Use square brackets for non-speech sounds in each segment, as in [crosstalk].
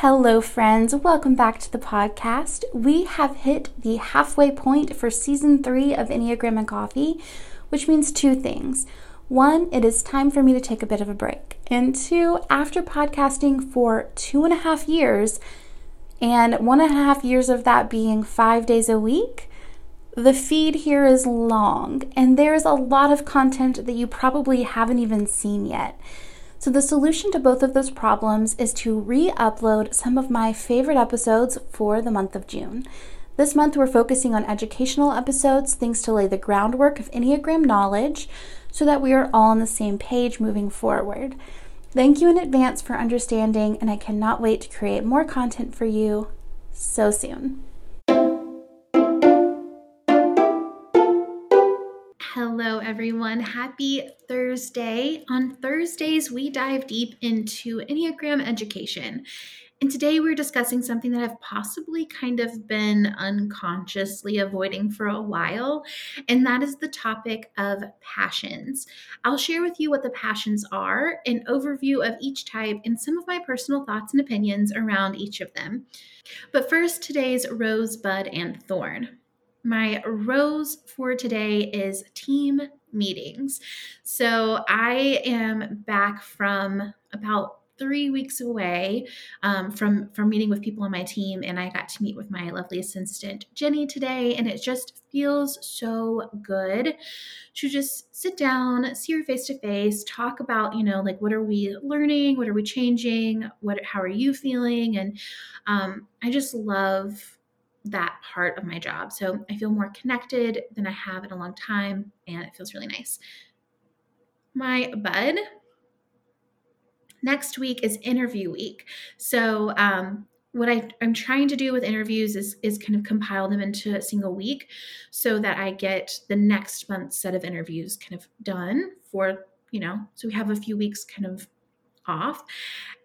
Hello, friends. Welcome back to the podcast. We have hit the halfway point for season three of Enneagram and Coffee, which means two things. One, it is time for me to take a bit of a break. And two, after podcasting for two and a half years, and one and a half years of that being five days a week, the feed here is long, and there's a lot of content that you probably haven't even seen yet. So, the solution to both of those problems is to re upload some of my favorite episodes for the month of June. This month, we're focusing on educational episodes, things to lay the groundwork of Enneagram knowledge so that we are all on the same page moving forward. Thank you in advance for understanding, and I cannot wait to create more content for you so soon. Hello, everyone. Happy Thursday. On Thursdays, we dive deep into Enneagram education. And today we're discussing something that I've possibly kind of been unconsciously avoiding for a while, and that is the topic of passions. I'll share with you what the passions are, an overview of each type, and some of my personal thoughts and opinions around each of them. But first, today's rosebud and thorn. My rose for today is team meetings. So I am back from about three weeks away um, from from meeting with people on my team and i got to meet with my lovely assistant jenny today and it just feels so good to just sit down see her face to face talk about you know like what are we learning? What are we changing? What how are you feeling? And um, i just love that part of my job. So I feel more connected than I have in a long time, and it feels really nice. My bud, next week is interview week. So, um, what I, am trying to do with interviews is, is kind of compile them into a single week so that I get the next month's set of interviews kind of done for, you know, so we have a few weeks kind of off.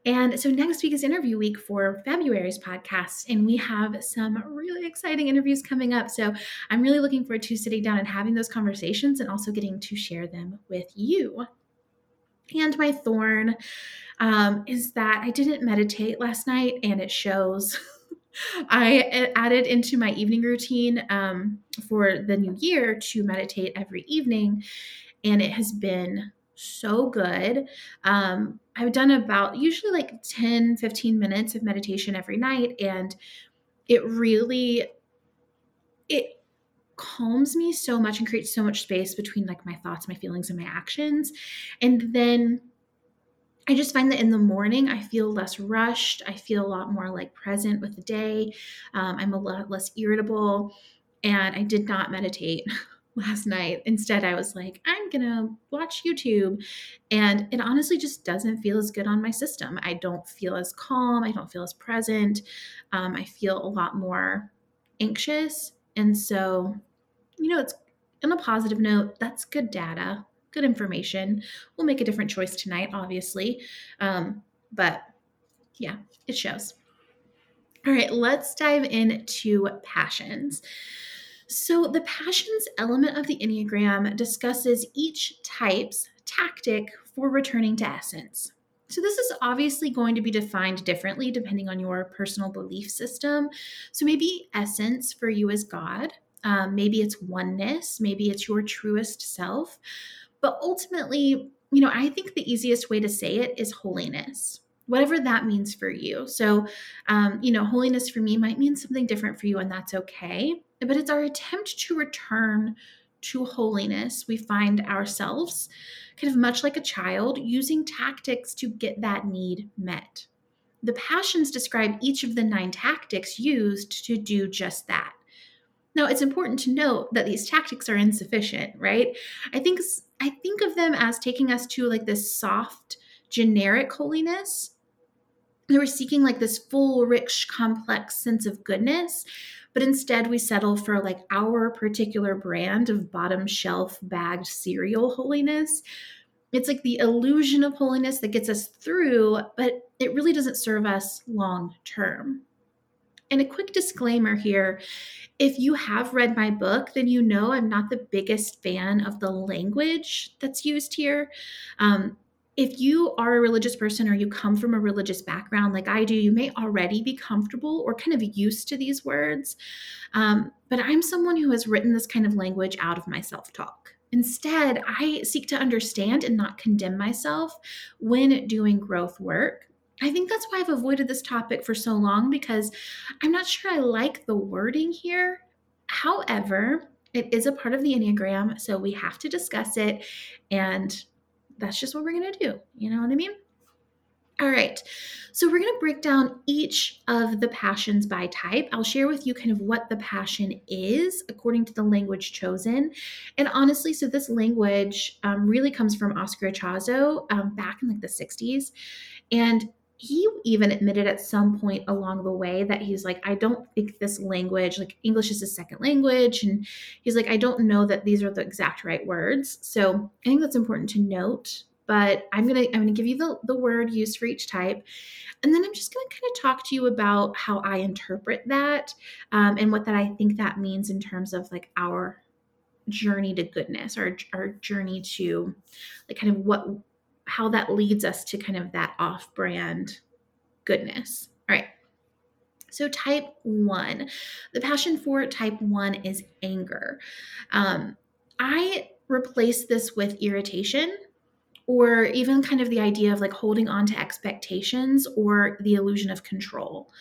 And so next week is interview week for February's podcast, and we have some really exciting interviews coming up. So I'm really looking forward to sitting down and having those conversations and also getting to share them with you. And my thorn um, is that I didn't meditate last night, and it shows. [laughs] I added into my evening routine um, for the new year to meditate every evening, and it has been so good. Um, I've done about usually like 10, 15 minutes of meditation every night, and it really it calms me so much and creates so much space between like my thoughts, my feelings, and my actions. And then I just find that in the morning, I feel less rushed. I feel a lot more like present with the day. Um, I'm a lot less irritable. And I did not meditate [laughs] last night. Instead, I was like, I'm going to watch YouTube. And it honestly just doesn't feel as good on my system. I don't feel as calm. I don't feel as present. Um, I feel a lot more anxious. And so, you know, it's on a positive note, that's good data, good information. We'll make a different choice tonight, obviously. Um, but yeah, it shows. All right, let's dive into passions. So, the passions element of the Enneagram discusses each type's tactic for returning to essence. So, this is obviously going to be defined differently depending on your personal belief system. So, maybe essence for you is God, um, maybe it's oneness, maybe it's your truest self. But ultimately, you know, I think the easiest way to say it is holiness. Whatever that means for you. So, um, you know, holiness for me might mean something different for you, and that's okay. But it's our attempt to return to holiness. We find ourselves kind of much like a child using tactics to get that need met. The passions describe each of the nine tactics used to do just that. Now, it's important to note that these tactics are insufficient, right? I think I think of them as taking us to like this soft, generic holiness they were seeking like this full, rich, complex sense of goodness, but instead we settle for like our particular brand of bottom shelf bagged cereal holiness. It's like the illusion of holiness that gets us through, but it really doesn't serve us long term. And a quick disclaimer here if you have read my book, then you know I'm not the biggest fan of the language that's used here. Um, if you are a religious person or you come from a religious background like I do, you may already be comfortable or kind of used to these words. Um, but I'm someone who has written this kind of language out of my self talk. Instead, I seek to understand and not condemn myself when doing growth work. I think that's why I've avoided this topic for so long because I'm not sure I like the wording here. However, it is a part of the Enneagram, so we have to discuss it. And that's just what we're going to do. You know what I mean? All right, so we're going to break down each of the passions by type. I'll share with you kind of what the passion is according to the language chosen. And honestly, so this language um, really comes from Oscar Ichazo um, back in like the 60s. And he even admitted at some point along the way that he's like, I don't think this language, like English is his second language. And he's like, I don't know that these are the exact right words. So I think that's important to note. But I'm gonna I'm gonna give you the, the word used for each type. And then I'm just gonna kind of talk to you about how I interpret that um, and what that I think that means in terms of like our journey to goodness, our our journey to like kind of what how that leads us to kind of that off brand goodness. All right. So, type one, the passion for type one is anger. Um, I replace this with irritation or even kind of the idea of like holding on to expectations or the illusion of control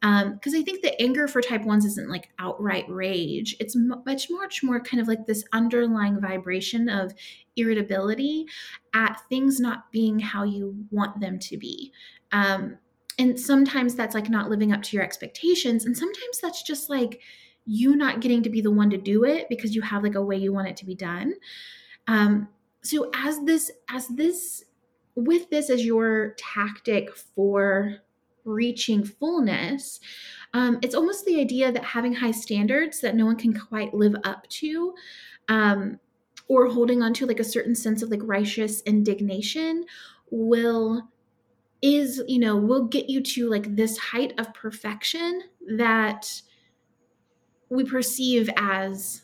because um, I think the anger for type ones isn't like outright rage. It's much, much more kind of like this underlying vibration of irritability at things not being how you want them to be. Um, and sometimes that's like not living up to your expectations. And sometimes that's just like you not getting to be the one to do it because you have like a way you want it to be done. Um, so as this, as this, with this as your tactic for reaching fullness, um, it's almost the idea that having high standards that no one can quite live up to, um, or holding on to like a certain sense of like righteous indignation will is you know will get you to like this height of perfection that we perceive as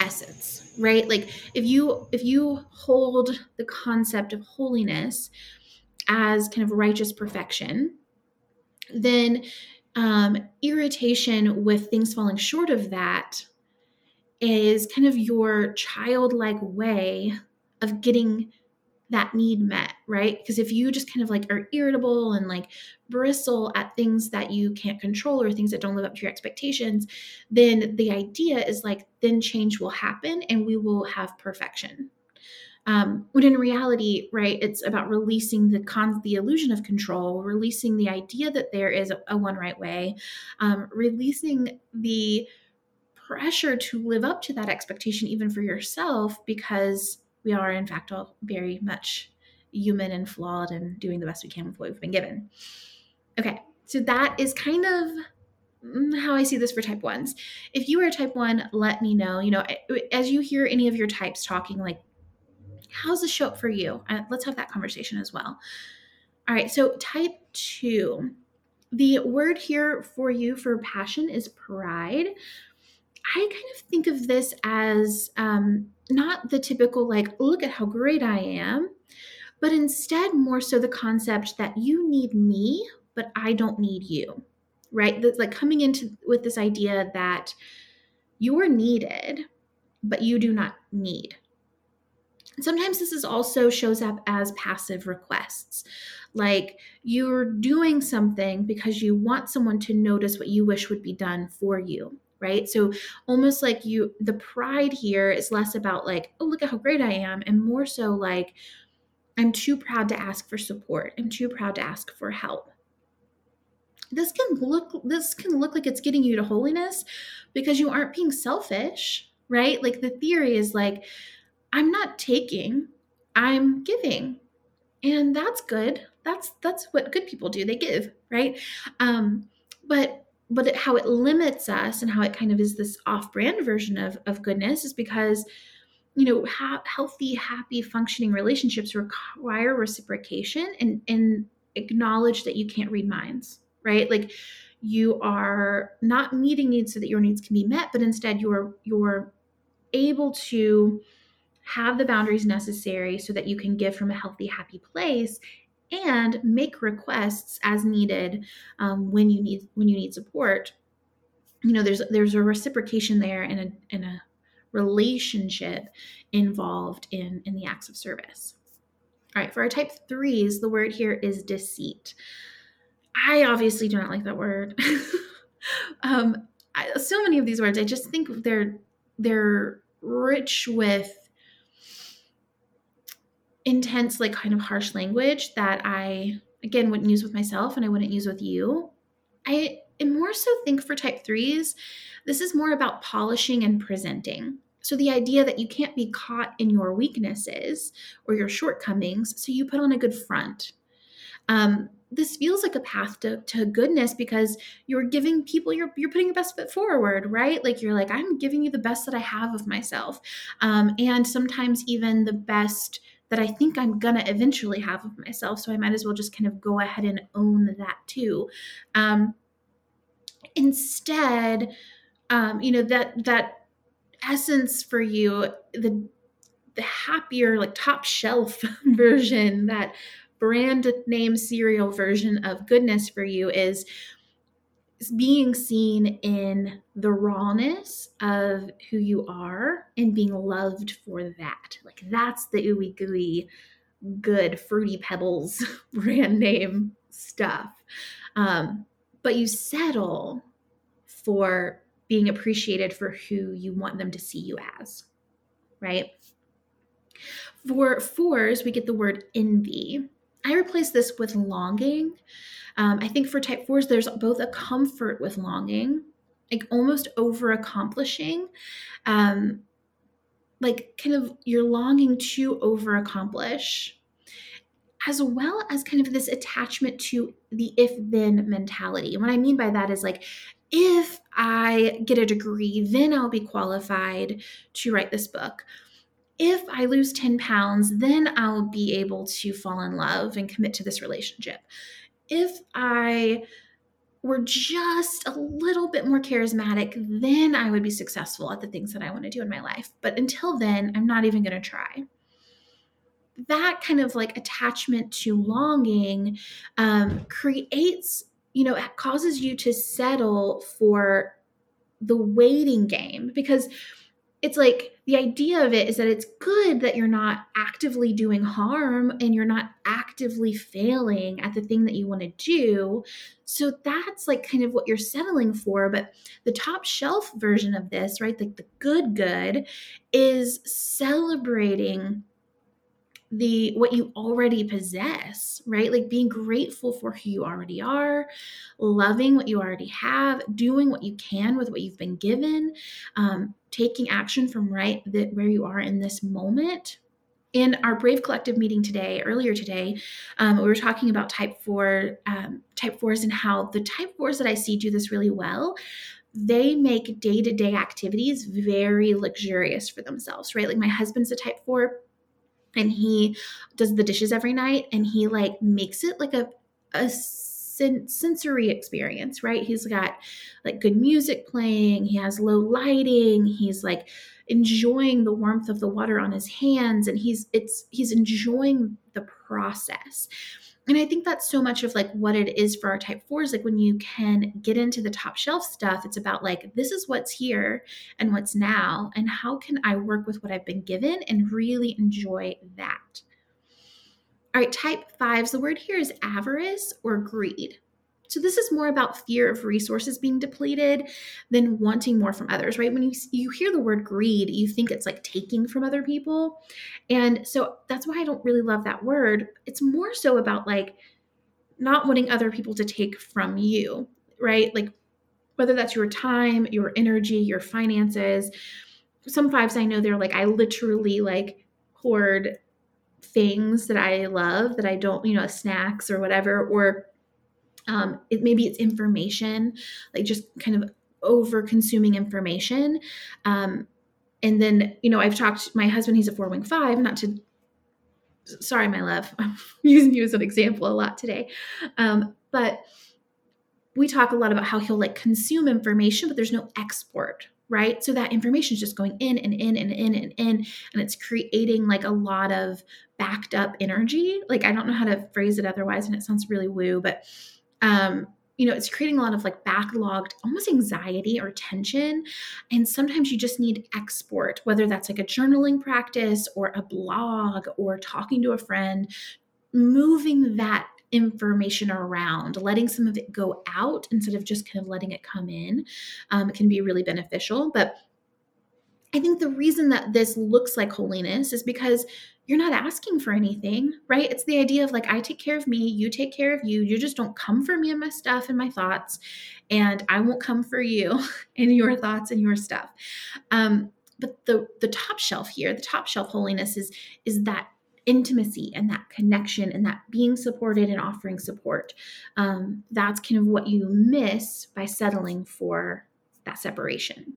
essence right? Like if you if you hold the concept of holiness as kind of righteous perfection then um, irritation with things falling short of that is kind of your childlike way of getting that need met, right? Because if you just kind of like are irritable and like bristle at things that you can't control or things that don't live up to your expectations, then the idea is like, then change will happen and we will have perfection. Um, when in reality, right, it's about releasing the con- the illusion of control, releasing the idea that there is a, a one right way, um, releasing the pressure to live up to that expectation, even for yourself, because we are, in fact, all very much human and flawed and doing the best we can with what we've been given. Okay, so that is kind of mm, how I see this for type ones. If you are a type one, let me know. You know, as you hear any of your types talking, like how's this show up for you? Uh, let's have that conversation as well. All right, so type two. The word here for you for passion is pride. I kind of think of this as um, not the typical, like, look at how great I am, but instead more so the concept that you need me, but I don't need you, right? That's like coming into with this idea that you're needed, but you do not need. Sometimes this is also shows up as passive requests. like you're doing something because you want someone to notice what you wish would be done for you right? So almost like you the pride here is less about like oh look at how great i am and more so like i'm too proud to ask for support. I'm too proud to ask for help. This can look this can look like it's getting you to holiness because you aren't being selfish right? Like the theory is like i'm not taking i'm giving. And that's good. That's that's what good people do. They give right? Um but but it, how it limits us and how it kind of is this off-brand version of of goodness is because you know ha- healthy happy functioning relationships require reciprocation and and acknowledge that you can't read minds right? Like you are not meeting needs so that your needs can be met but instead you're you're able to have the boundaries necessary so that you can give from a healthy happy place and make requests as needed um, when you need when you need support. You know there's there's a reciprocation there and a, and a relationship involved in in the acts of service. All right for our type threes the word here is deceit. I obviously do not like that word. [laughs] Um I, so many of these words i just think they're they're rich with intense, like kind of harsh language that I, again, wouldn't use with myself and I wouldn't use with you. I and more so think for type threes, this is more about polishing and presenting. So the idea that you can't be caught in your weaknesses or your shortcomings, so you put on a good front. Um, this feels like a path to, to goodness because you're giving people you're you're putting your best foot forward right like you're like i'm giving you the best that i have of myself um, and sometimes even the best that I think I'm gonna eventually have of myself. So I might as well just kind of go ahead and own that too. Um, instead, um, you know that that essence for you, the the happier, like top shelf [laughs] version, that brand name cereal version of goodness for you is being seen in the rawness of who you are and being loved for that. Like that's the ooey gooey, good fruity pebbles [laughs] brand name stuff. Um, but you settle for being appreciated for who you want them to see you as, right? For fours, we get the word envy. I replace this with longing. Um, I think for type fours, there's both a comfort with longing, like almost over accomplishing, um, like kind of you're longing to over accomplish, as well as kind of this attachment to the if then mentality. And what I mean by that is like, if I get a degree, then I'll be qualified to write this book if I lose 10 pounds, then I'll be able to fall in love and commit to this relationship if I were just a little bit more charismatic, then I would be successful at the things that I want to do in my life. But until then, I'm not even going to try. That kind of like attachment to longing um, creates, you know, causes you to settle for the waiting game because it's like the idea of it is that it's good that you're not actively doing harm and you're not actively failing at the thing that you want to do. So that's like kind of what you're settling for. But the top shelf version of this, right, like the good, good, is celebrating the what you already possess right? Like being grateful for who you already are loving what you already have doing what you can with what you've been given um, taking action from right that where you are in this moment. In our brave collective meeting today earlier today um, we were talking about type four um, type fours and how the type fours that i see do this really well. They make day-to-day activities very luxurious for themselves right? Like my husband's a type four and he does the dishes every night and he like makes it like a a sen- sensory experience right? He's got like good music playing he has low lighting he's like enjoying the warmth of the water on his hands and he's it's he's enjoying the process and I think that's so much of like what it is for our type fours. Like when you can get into the top shelf stuff, it's about like, this is what's here and what's now, and how can I work with what I've been given and really enjoy that. All right, type fives, the word here is avarice or greed. So this is more about fear of resources being depleted than wanting more from others, right? When you you hear the word greed, you think it's like taking from other people. And so that's why I don't really love that word. It's more so about like not wanting other people to take from you, right? Like whether that's your time, your energy, your finances. Some fives I know they're like I literally like hoard things that I love that I don't, you know, snacks or whatever or um, it, maybe it's information, like just kind of over consuming information. Um, and then, you know, I've talked, my husband, he's a four wing five, not to, sorry, my love, [laughs] I'm using you as an example a lot today. Um, but we talk a lot about how he'll like consume information, but there's no export, right? So that information is just going in and in and in and in, and it's creating like a lot of backed up energy. Like I don't know how to phrase it otherwise, and it sounds really woo, but um, you know, it's creating a lot of like backlogged, almost anxiety or tension. And sometimes you just need export, whether that's like a journaling practice or a blog or talking to a friend, moving that information around, letting some of it go out instead of just kind of letting it come in um, can be really beneficial. But I think the reason that this looks like holiness is because you're not asking for anything, right? It's the idea of like, I take care of me, you take care of you. You just don't come for me and my stuff and my thoughts, and I won't come for you [laughs] and your thoughts and your stuff. Um, but the the top shelf here, the top shelf holiness is is that intimacy and that connection and that being supported and offering support. Um, that's kind of what you miss by settling for that separation.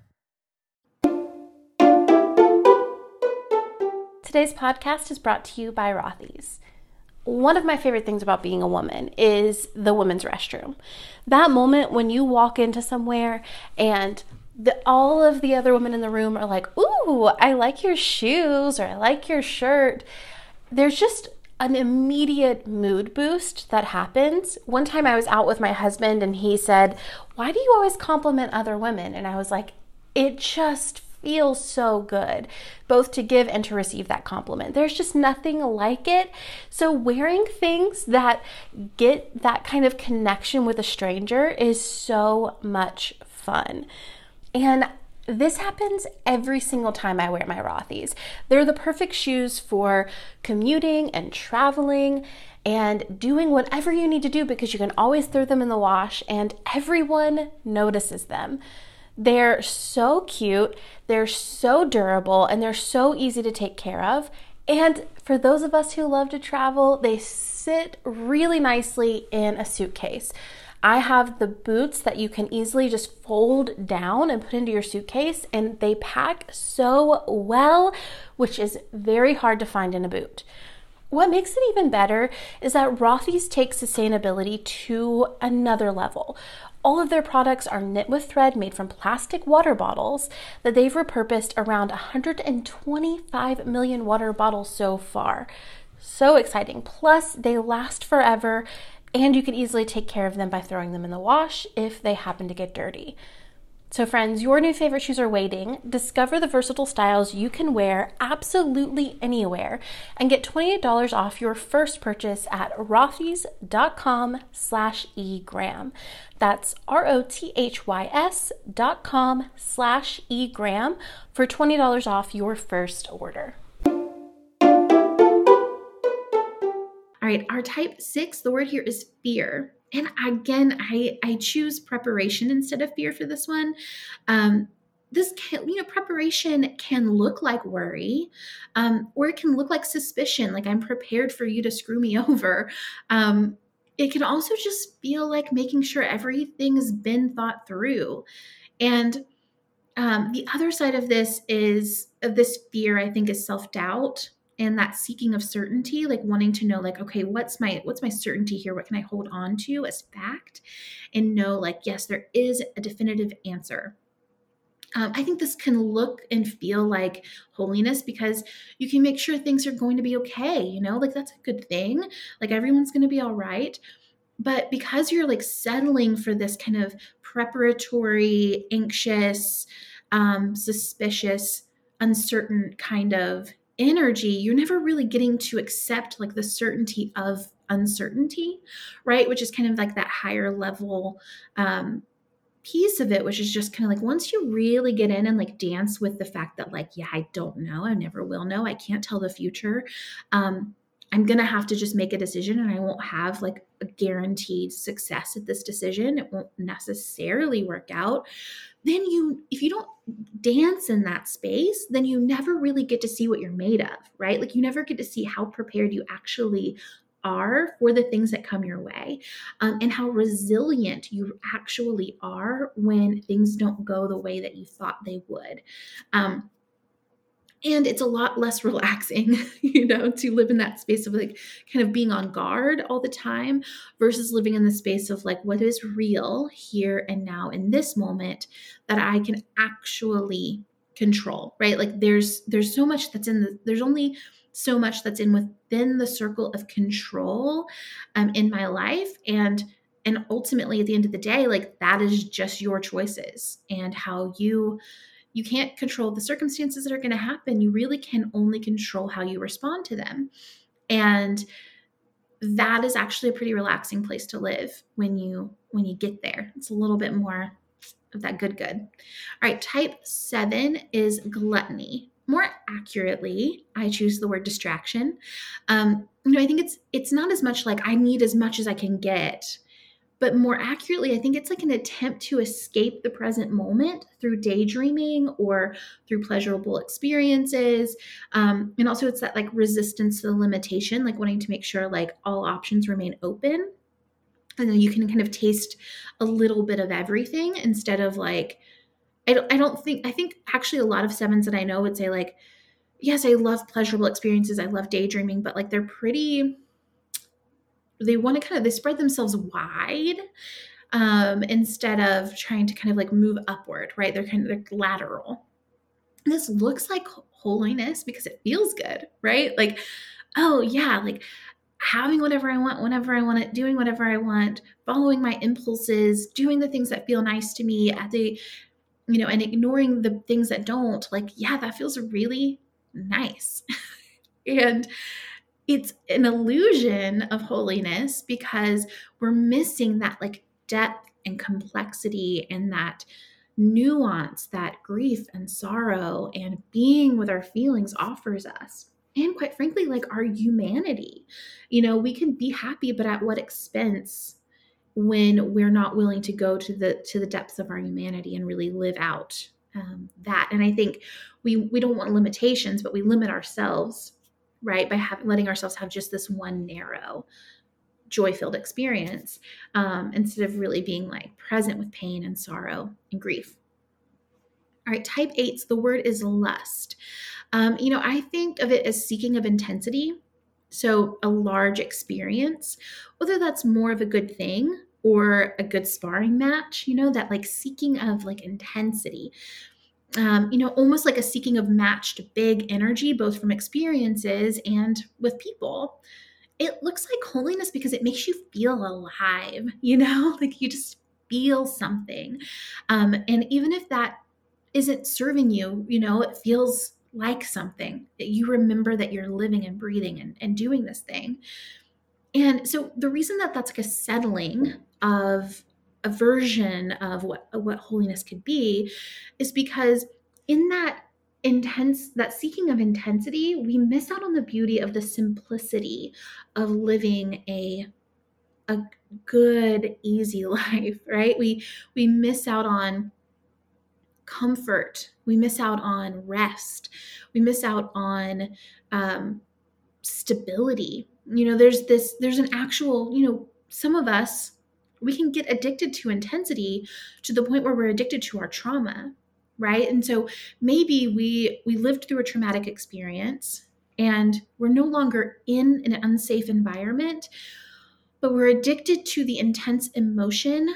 Today's podcast is brought to you by Rothy's one of my favorite things about being a woman is the women's restroom. That moment when you walk into somewhere and the, all of the other women in the room are like, Ooh, I like your shoes or I like your shirt. There's just an immediate mood boost that happens. One time I was out with my husband and he said, Why do you always compliment other women? And I was like, It just feels so good, both to give and to receive that compliment. There's just nothing like it. So, wearing things that get that kind of connection with a stranger is so much fun. And this happens every single time I wear my Rothy's. They're the perfect shoes for commuting and traveling and doing whatever you need to do because you can always throw them in the wash and everyone notices them. They're so cute, they're so durable, and they're so easy to take care of. And for those of us who love to travel, they sit really nicely in a suitcase. I have the boots that you can easily just fold down and put into your suitcase, and they pack so well, which is very hard to find in a boot. What makes it even better is that Rothy's takes sustainability to another level. All of their products are knit with thread made from plastic water bottles that they've repurposed around 125 million water bottles so far. So exciting. Plus, they last forever and you can easily take care of them by throwing them in the wash if they happen to get dirty. So, friends, your new favorite shoes are waiting. Discover the versatile styles you can wear absolutely anywhere and get $28 off your first purchase at rothys.com slash egram. That's R-O-T-H-Y-S dot com slash egram for $20 off your first order. All right, our type six, the word here is fear and again i i choose preparation instead of fear for this one. Um this can you know preparation can look like worry um, or it can look like suspicion like i'm prepared for you to screw me [laughs] over. Um, it can also just feel like making sure everything has been thought through. And um, the other side of this is of this fear i think is self-doubt and that seeking of certainty like wanting to know like okay what's my what's my certainty here what can i hold on to as fact and know like yes there is a definitive answer um, I think this can look and feel like holiness because you can make sure things are going to be okay. You know, like that's a good thing. Like everyone's going to be all right. But because you're like settling for this kind of preparatory, anxious, um, suspicious, uncertain kind of energy, you're never really getting to accept like the certainty of uncertainty, right? Which is kind of like that higher level um, piece of it, which is just kind of like once you really get in and like dance with the fact that, like, yeah, I don't know, I never will know, I can't tell the future. Um, I'm going to have to just make a decision and I won't have like a guaranteed success at this decision. It won't necessarily work out. Then you, if you don't dance in that space, then you never really get to see what you're made of, right? Like you never get to see how prepared you actually are for the things that come your way um, and how resilient you actually are when things don't go the way that you thought they would. Um, and it's a lot less [laughs] relaxing you know to live in that space of like kind of being on guard all the time versus living in the space of like what is real here and now in this moment that i can actually control right? Like there's there's so much that's in the there's only so much that's in within the circle of control um, in my life. And and ultimately at the end of the day like that is just your choices and how you you can't control the circumstances that are going to happen. You really can only control how you respond to them. And that is actually a pretty relaxing place to live when you when you get there. It's a little bit more of that good good. All right type 7 is gluttony. More accurately i choose the word distraction. Um, you know i think it's it's not as much like i need as much as i can get but more accurately i think it's like an attempt to escape the present moment through daydreaming or through pleasurable experiences um, and also it's that like resistance to the limitation like wanting to make sure like all options remain open and then you can kind of taste a little bit of everything instead of like I don't, I don't think, I think actually a lot of sevens that I know would say, like, yes, I love pleasurable experiences. I love daydreaming, but like they're pretty, they want to kind of, they spread themselves wide um, instead of trying to kind of like move upward, right? They're kind of like lateral. This looks like holiness because it feels good, right? Like, oh yeah, like having whatever I want whenever I want it, doing whatever I want, following my impulses, doing the things that feel nice to me at the you know, and ignoring the things that don't, like, yeah, that feels really nice. [laughs] and it's an illusion of holiness because we're missing that like depth and complexity and that nuance that grief and sorrow and being with our feelings offers us. And quite frankly, like our humanity. You know, we can be happy, but at what expense when we're not willing to go to the to the depths of our humanity and really live out um, that and i think we we don't want limitations but we limit ourselves right? By having letting ourselves have just this one narrow joy filled experience um, instead of really being like present with pain and sorrow and grief. All right type eights the word is lust. Um, you know i think of it as seeking of intensity so, a large experience, whether that's more of a good thing or a good sparring match, you know, that like seeking of like intensity, um, you know, almost like a seeking of matched big energy, both from experiences and with people. It looks like holiness because it makes you feel alive, [laughs] you know, like you just feel something. Um, and even if that isn't serving you, you know, it feels like something that you remember that you're living and breathing and, and doing this thing. And so the reason that that's like a settling of a version of what what holiness could be is because in that intense that seeking of intensity we miss out on the beauty of the simplicity of living a a good easy [laughs] life right we we miss out on comfort. We miss out on rest. We miss out on um, stability. You know, there's this, there's an actual, you know, some of us, we can get addicted to intensity to the point where we're addicted to our trauma, right? And so maybe we we lived through a traumatic experience and we're no longer in an unsafe environment, but we're addicted to the intense emotion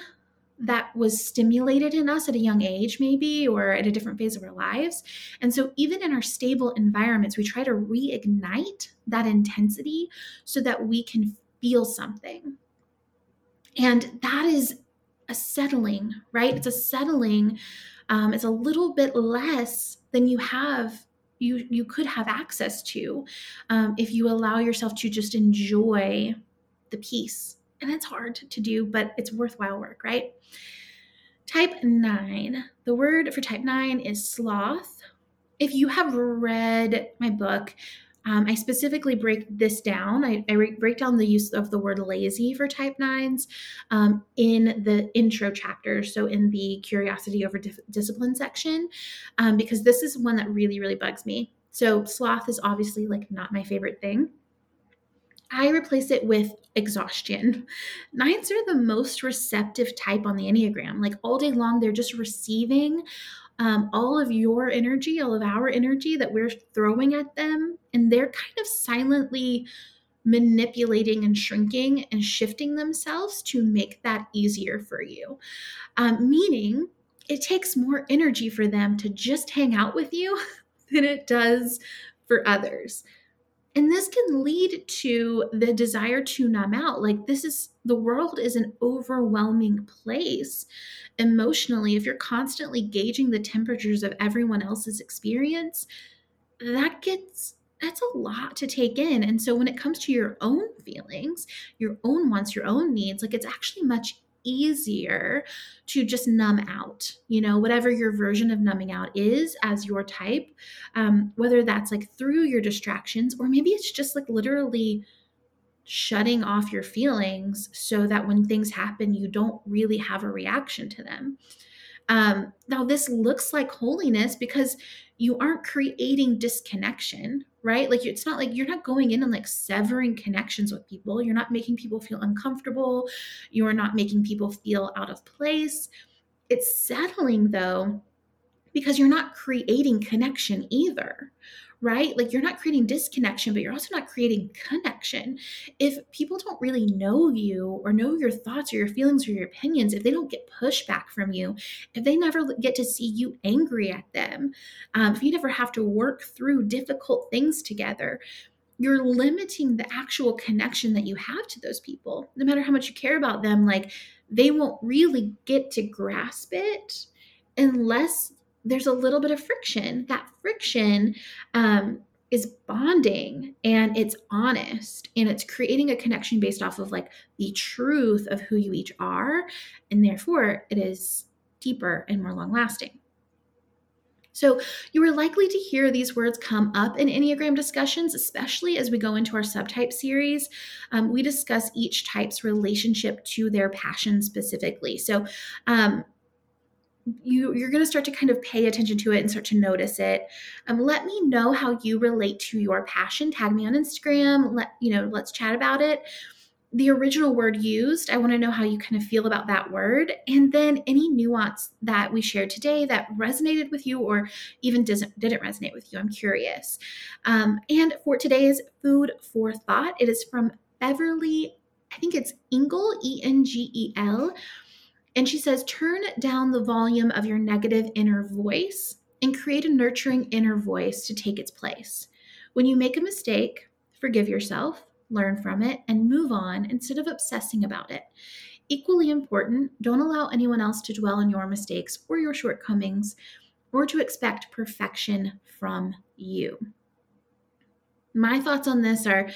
that was stimulated in us at a young age, maybe, or at a different phase of our lives. And so, even in our stable environments, we try to reignite that intensity so that we can feel something. And that is a settling, right? It's a settling. Um, it's a little bit less than you have you you could have access to um, if you allow yourself to just enjoy the peace and it's hard to do but it's worthwhile work right type 9 the word for type 9 is sloth if you have read my book um, I specifically break this down. I, I, break down the use of the word lazy for type nines um, in the intro chapter. So, in the curiosity over dif- discipline section, um, because this is one that really, really bugs me. So, sloth is obviously like not my favorite thing. I replace it with exhaustion. [laughs] Nines are the most receptive type on the Enneagram. Like all day long, they're just receiving um, all of your energy, all of our energy that we're throwing at them. And they're kind of silently manipulating and shrinking and shifting themselves to make that easier for you. Um, meaning, it takes more energy for them to just hang out with you [laughs] than it does for others. And this can lead to the desire to numb out. Like, this is the world is an overwhelming place emotionally. If you're constantly gauging the temperatures of everyone else's experience, that gets that's a lot to take in. And so when it comes to your own feelings, your own wants, your own needs, like it's actually much easier to just numb out, you know, whatever your version of numbing out is as your type, um, whether that's like through your distractions or maybe it's just like literally shutting off your feelings so that when things happen, you don't really have a reaction to them. Um, now, this looks like holiness because you aren't creating disconnection, right? Like it's not like you're not going in and like severing connections with people. You're not making people feel uncomfortable. You're not making people feel out of place. It's settling though, because you're not creating connection either, right? Like you're not creating disconnection, but you're also not creating connection. If people don't really know you or know your thoughts or your feelings or your opinions, if they don't get pushback from you, if they never get to see you angry at them, um, if you never have to work through difficult things together, you're limiting the actual connection that you have to those people. No matter how much you care about them, like they won't really get to grasp it unless there's a little bit of friction. That friction um, is bonding and it's honest and it's creating a connection based off of like the truth of who you each are. And therefore, it is deeper and more long lasting. So, you are likely to hear these words come up in Enneagram discussions, especially as we go into our subtype series. Um, we discuss each type's relationship to their passion specifically. So, um, you you're going to start to kind of pay attention to it and start to notice it. Um, let me know how you relate to your passion. Tag me on instagram. Let you know let's chat about it. The original word used i want to know how you kind of feel about that word. And then any nuance that we shared today that resonated with you or even doesn't didn't resonate with you i'm curious. Um, and for today's food for thought it is from beverly i think it's engel e-n-g-e-l and she says, turn down the volume of your negative inner voice and create a nurturing inner voice to take its place. When you make a mistake, forgive yourself, learn from it, and move on instead of obsessing about it. Equally important, don't allow anyone else to dwell on your mistakes or your shortcomings or to expect perfection from you. My thoughts on this are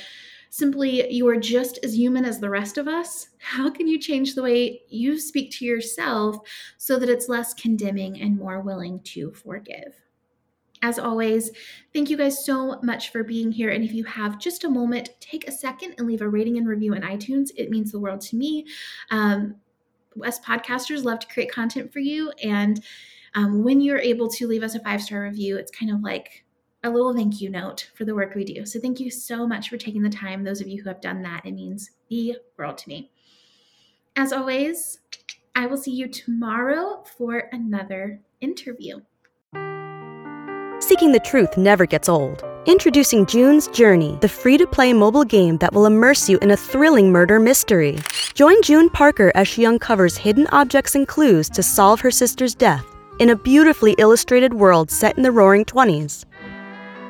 simply you are just as human as the rest of us. How can you change the way you speak to yourself so that it's less condemning and more willing to forgive? As always, thank you guys so much for being here. And if you have just a moment, take a second and leave a rating and review in iTunes. It means the world to me. Um, us podcasters love to create content for you. And um, when you're able to leave us a five star review, it's kind of like a little thank you note for the work we do. So thank you so much for taking the time. Those of you who have done that, it means the world to me. As always, I will see you tomorrow for another interview. Seeking the truth never gets old. Introducing June's Journey, the free to play mobile game that will immerse you in a thrilling murder mystery. Join June Parker as she uncovers hidden objects and clues to solve her sister's death in a beautifully illustrated world set in the roaring 20s.